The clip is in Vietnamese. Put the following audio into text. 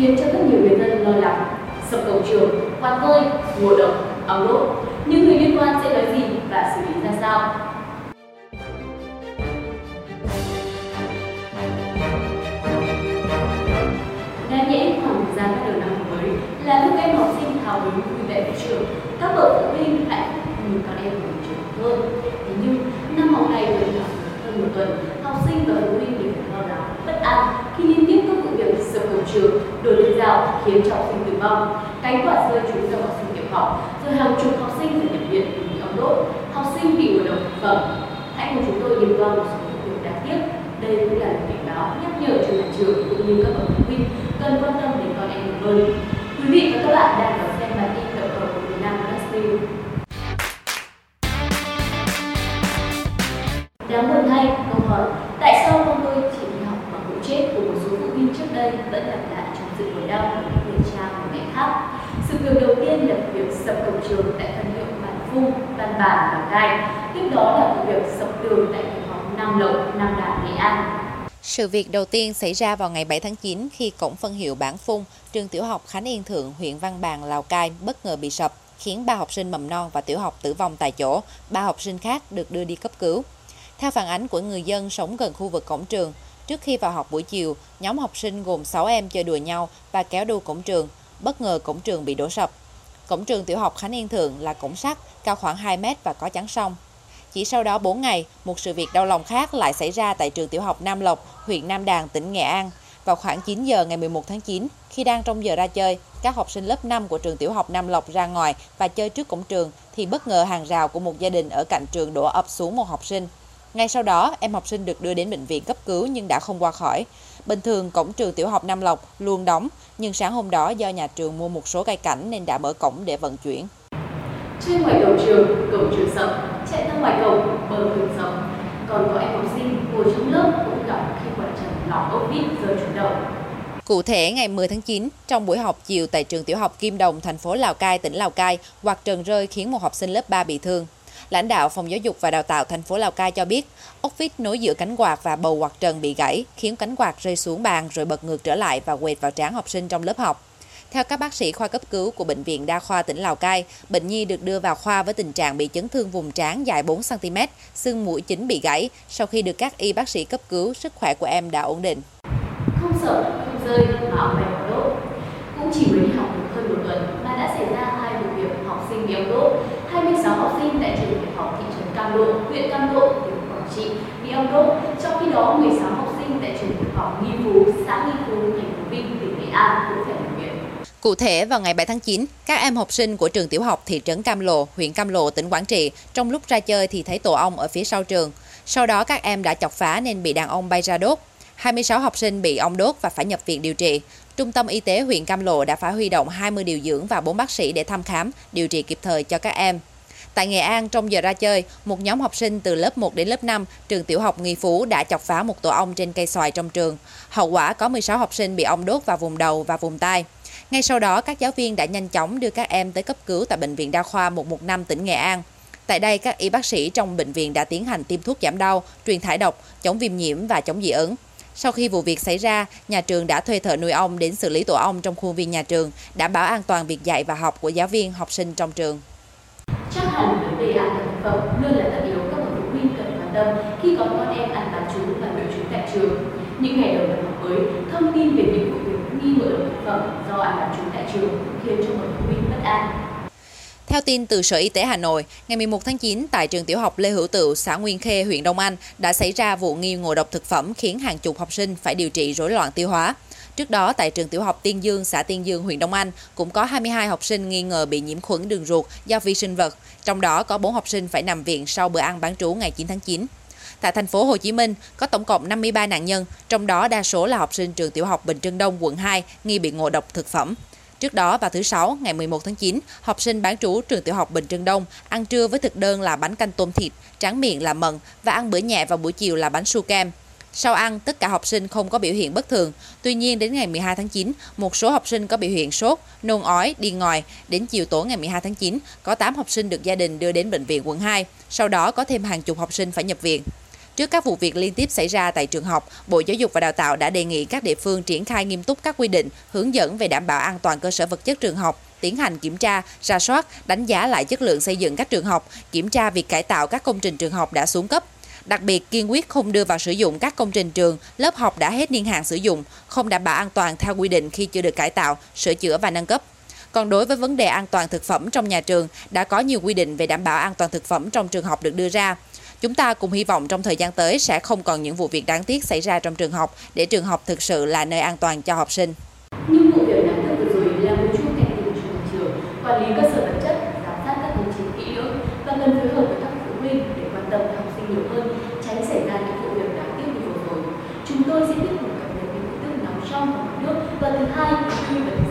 khiến cho rất nhiều người dân lo lắng. Sập cổng trường, quạt vơi, ngộ độc, ong đốt. Những người liên quan sẽ nói gì và xử lý ra sao? Đáng nhẽ khoảng thời gian bắt đầu năm học mới là lúc em học sinh hào hứng vui vẻ với trường, các bậc phụ huynh hạnh phúc như con em của trường hơn. Thế nhưng năm học này vẫn học hơn một tuần, học sinh và phụ huynh đều phải lo lắng, bất an khi liên tiếp các vụ việc sập cổng trường, đổ lên rào khiến cho học sinh tử vong, cánh quạt rơi trúng vào học sinh tiểu học, rồi hàng chục học sinh phải nhập viện vì bị ống đốt, học sinh bị ngộ độc thực phẩm. Hãy cùng chúng tôi điểm qua một số vụ việc đáng tiếc đây cũng là lời cảnh báo nhắc nhở cho nhà trường cũng như các bậc phụ huynh cần quan tâm đến con em mình hơn. Quý vị và các bạn đang đón xem bản tin tổng hợp của Việt Nam News. Đáng buồn thay, câu hỏi tại sao con tôi chỉ đi học bằng vụ chết của trước đây vẫn lặp lại trong sự nỗi đau của những người cha của mẹ khác. Sự việc đầu tiên là việc sập cổng trường tại phân hiệu Bản Phung, Văn Bản, Lào Cai. Tiếp đó là vụ việc sập tường tại trường học Nam Lộc, Nam Đàn, Nghệ An. Sự việc đầu tiên xảy ra vào ngày 7 tháng 9 khi cổng phân hiệu Bản Phung, trường tiểu học Khánh Yên Thượng, huyện Văn Bàn, Lào Cai bất ngờ bị sập, khiến ba học sinh mầm non và tiểu học tử vong tại chỗ, ba học sinh khác được đưa đi cấp cứu. Theo phản ánh của người dân sống gần khu vực cổng trường, trước khi vào học buổi chiều, nhóm học sinh gồm 6 em chơi đùa nhau và kéo đu cổng trường, bất ngờ cổng trường bị đổ sập. Cổng trường tiểu học Khánh Yên Thượng là cổng sắt, cao khoảng 2 mét và có chắn sông. Chỉ sau đó 4 ngày, một sự việc đau lòng khác lại xảy ra tại trường tiểu học Nam Lộc, huyện Nam Đàn, tỉnh Nghệ An. Vào khoảng 9 giờ ngày 11 tháng 9, khi đang trong giờ ra chơi, các học sinh lớp 5 của trường tiểu học Nam Lộc ra ngoài và chơi trước cổng trường thì bất ngờ hàng rào của một gia đình ở cạnh trường đổ ập xuống một học sinh. Ngay sau đó, em học sinh được đưa đến bệnh viện cấp cứu nhưng đã không qua khỏi. Bình thường, cổng trường tiểu học Nam Lộc luôn đóng, nhưng sáng hôm đó do nhà trường mua một số cây cảnh nên đã mở cổng để vận chuyển. Chơi ngoài cổng trường, cổng trường sập, chạy ra ngoài cổng, bờ tường sập. Còn có em học sinh ngồi trong lớp cũng gặp khi quả trần lọc ốc vít rơi trúng đầu. Cụ thể, ngày 10 tháng 9, trong buổi học chiều tại trường tiểu học Kim Đồng, thành phố Lào Cai, tỉnh Lào Cai, quạt trần rơi khiến một học sinh lớp 3 bị thương. Lãnh đạo Phòng Giáo dục và Đào tạo thành phố Lào Cai cho biết, ốc vít nối giữa cánh quạt và bầu quạt trần bị gãy, khiến cánh quạt rơi xuống bàn rồi bật ngược trở lại và quệt vào trán học sinh trong lớp học. Theo các bác sĩ khoa cấp cứu của Bệnh viện Đa khoa tỉnh Lào Cai, bệnh nhi được đưa vào khoa với tình trạng bị chấn thương vùng trán dài 4cm, xương mũi chính bị gãy. Sau khi được các y bác sĩ cấp cứu, sức khỏe của em đã ổn định. Không sợ, không rơi mà ông bè đốt. Cũng chỉ mới đi học được hơn một tuần mà đã xảy ra hai vụ việc học sinh bị đốt. 26 học sinh tại trường tiểu học thị trấn Cam Lộ, huyện Cam Lộ, tỉnh Quảng Trị bị ong đốt. Trong khi đó, 16 học sinh tại trường tiểu học Nghi Phú, xã Nghi Phú, thành phố Vinh, tỉnh Nghệ An cũng phải nhập viện. Cụ thể, vào ngày 7 tháng 9, các em học sinh của trường tiểu học thị trấn Cam Lộ, huyện Cam Lộ, tỉnh Quảng Trị, trong lúc ra chơi thì thấy tổ ong ở phía sau trường. Sau đó các em đã chọc phá nên bị đàn ong bay ra đốt. 26 học sinh bị ong đốt và phải nhập viện điều trị. Trung tâm Y tế huyện Cam Lộ đã phải huy động 20 điều dưỡng và 4 bác sĩ để thăm khám, điều trị kịp thời cho các em. Tại Nghệ An, trong giờ ra chơi, một nhóm học sinh từ lớp 1 đến lớp 5, trường tiểu học Nghi Phú đã chọc phá một tổ ong trên cây xoài trong trường. Hậu quả có 16 học sinh bị ong đốt vào vùng đầu và vùng tai. Ngay sau đó, các giáo viên đã nhanh chóng đưa các em tới cấp cứu tại Bệnh viện Đa khoa 115 tỉnh Nghệ An. Tại đây, các y bác sĩ trong bệnh viện đã tiến hành tiêm thuốc giảm đau, truyền thải độc, chống viêm nhiễm và chống dị ứng. Sau khi vụ việc xảy ra, nhà trường đã thuê thợ nuôi ong đến xử lý tổ ong trong khuôn viên nhà trường, đảm bảo an toàn việc dạy và học của giáo viên, học sinh trong trường. Chắc hẳn vấn đề an toàn thực phẩm luôn là tất yếu các bậc phụ huynh cần quan tâm khi có con em ăn bán chú và nội trú tại trường. Những ngày đầu năm học mới, thông tin về những vụ việc nghi ngờ thực phẩm do ăn bán chú tại trường khiến cho bậc phụ huynh bất an. Theo tin từ Sở Y tế Hà Nội, ngày 11 tháng 9 tại trường tiểu học Lê Hữu Tựu, xã Nguyên Khê, huyện Đông Anh đã xảy ra vụ nghi ngộ độc thực phẩm khiến hàng chục học sinh phải điều trị rối loạn tiêu hóa. Trước đó, tại trường tiểu học Tiên Dương, xã Tiên Dương, huyện Đông Anh, cũng có 22 học sinh nghi ngờ bị nhiễm khuẩn đường ruột do vi sinh vật, trong đó có 4 học sinh phải nằm viện sau bữa ăn bán trú ngày 9 tháng 9. Tại thành phố Hồ Chí Minh, có tổng cộng 53 nạn nhân, trong đó đa số là học sinh trường tiểu học Bình Trưng Đông, quận 2, nghi bị ngộ độc thực phẩm. Trước đó vào thứ Sáu, ngày 11 tháng 9, học sinh bán trú trường tiểu học Bình Trưng Đông ăn trưa với thực đơn là bánh canh tôm thịt, tráng miệng là mận và ăn bữa nhẹ vào buổi chiều là bánh su kem. Sau ăn, tất cả học sinh không có biểu hiện bất thường. Tuy nhiên, đến ngày 12 tháng 9, một số học sinh có biểu hiện sốt, nôn ói, đi ngoài Đến chiều tối ngày 12 tháng 9, có 8 học sinh được gia đình đưa đến bệnh viện quận 2. Sau đó có thêm hàng chục học sinh phải nhập viện. Trước các vụ việc liên tiếp xảy ra tại trường học, Bộ Giáo dục và Đào tạo đã đề nghị các địa phương triển khai nghiêm túc các quy định, hướng dẫn về đảm bảo an toàn cơ sở vật chất trường học, tiến hành kiểm tra, ra soát, đánh giá lại chất lượng xây dựng các trường học, kiểm tra việc cải tạo các công trình trường học đã xuống cấp. Đặc biệt, kiên quyết không đưa vào sử dụng các công trình trường, lớp học đã hết niên hạn sử dụng, không đảm bảo an toàn theo quy định khi chưa được cải tạo, sửa chữa và nâng cấp. Còn đối với vấn đề an toàn thực phẩm trong nhà trường, đã có nhiều quy định về đảm bảo an toàn thực phẩm trong trường học được đưa ra. Chúng ta cùng hy vọng trong thời gian tới sẽ không còn những vụ việc đáng tiếc xảy ra trong trường học để trường học thực sự là nơi an toàn cho học sinh. Những vụ việc đáng tiếc vừa rồi là một chút cảnh tỉnh cho nhà trường, quản lý cơ sở vật chất, giám sát các công trình kỹ lưỡng và cần phối hợp với các phụ huynh để quan tâm học sinh nhiều hơn, tránh xảy ra những vụ việc đáng tiếc như vừa rồi. Chúng tôi sẽ tiếp tục cập nhật những tin tức nóng trong và ngoài nước và thứ hai, thứ